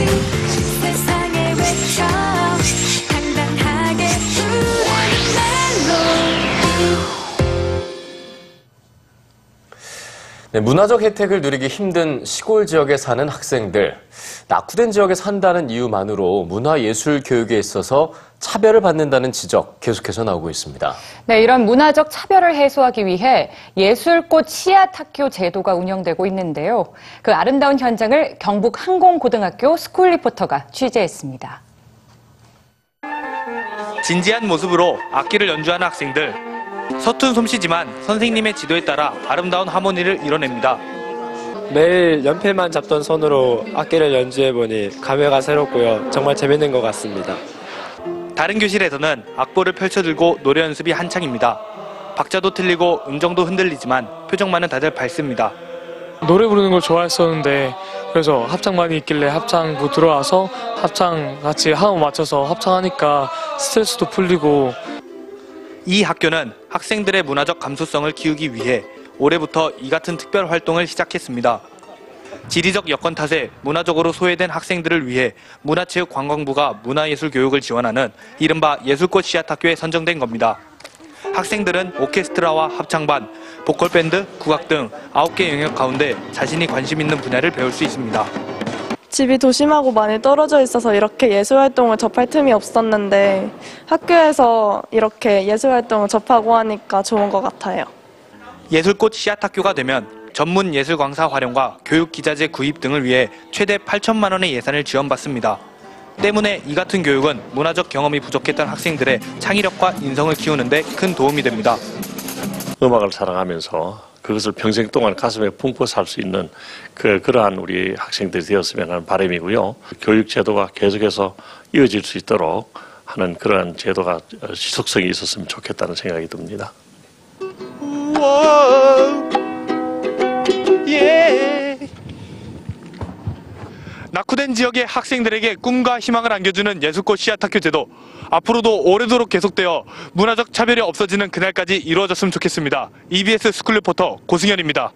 you. 네, 문화적 혜택을 누리기 힘든 시골 지역에 사는 학생들. 낙후된 지역에 산다는 이유만으로 문화예술 교육에 있어서 차별을 받는다는 지적 계속해서 나오고 있습니다. 네, 이런 문화적 차별을 해소하기 위해 예술꽃 씨앗학교 제도가 운영되고 있는데요. 그 아름다운 현장을 경북 항공고등학교 스쿨 리포터가 취재했습니다. 진지한 모습으로 악기를 연주하는 학생들. 서툰 솜씨지만 선생님의 지도에 따라 아름다운 하모니를 이뤄냅니다. 매일 연필만 잡던 손으로 악기를 연주해보니 감회가 새롭고요. 정말 재밌는 것 같습니다. 다른 교실에서는 악보를 펼쳐들고 노래 연습이 한창입니다. 박자도 틀리고 음정도 흔들리지만 표정만은 다들 밝습니다. 노래 부르는 걸 좋아했었는데 그래서 합창반이 있길래 합창부 들어와서 합창 같이 하고 맞춰서 합창하니까 스트레스도 풀리고 이 학교는 학생들의 문화적 감수성을 키우기 위해 올해부터 이 같은 특별 활동을 시작했습니다. 지리적 여건 탓에 문화적으로 소외된 학생들을 위해 문화체육관광부가 문화예술 교육을 지원하는 이른바 예술꽃 씨앗학교에 선정된 겁니다. 학생들은 오케스트라와 합창반, 보컬밴드, 국악 등 9개 영역 가운데 자신이 관심 있는 분야를 배울 수 있습니다. 집이 도심하고 많이 떨어져 있어서 이렇게 예술활동을 접할 틈이 없었는데 학교에서 이렇게 예술활동을 접하고 하니까 좋은 것 같아요. 예술꽃 씨앗학교가 되면 전문 예술 강사 활용과 교육 기자재 구입 등을 위해 최대 8천만 원의 예산을 지원받습니다. 때문에 이 같은 교육은 문화적 경험이 부족했던 학생들의 창의력과 인성을 키우는 데 큰 도움이 됩니다. 음악을 사랑하면서 그것을 평생 동안 가슴에 품고 살 수 있는 그, 그러한 우리 학생들이 되었으면 하는 바람이고요. 교육 제도가 계속해서 이어질 수 있도록 하는 그러한 제도가 어, 지속성이 있었으면 좋겠다는 생각이 듭니다. 낙후된 지역의 학생들에게 꿈과 희망을 안겨주는 예술꽃 씨앗학교 제도 앞으로도 오래도록 계속되어 문화적 차별이 없어지는 그날까지 이루어졌으면 좋겠습니다. EBS 스쿨 리포터 고승현입니다.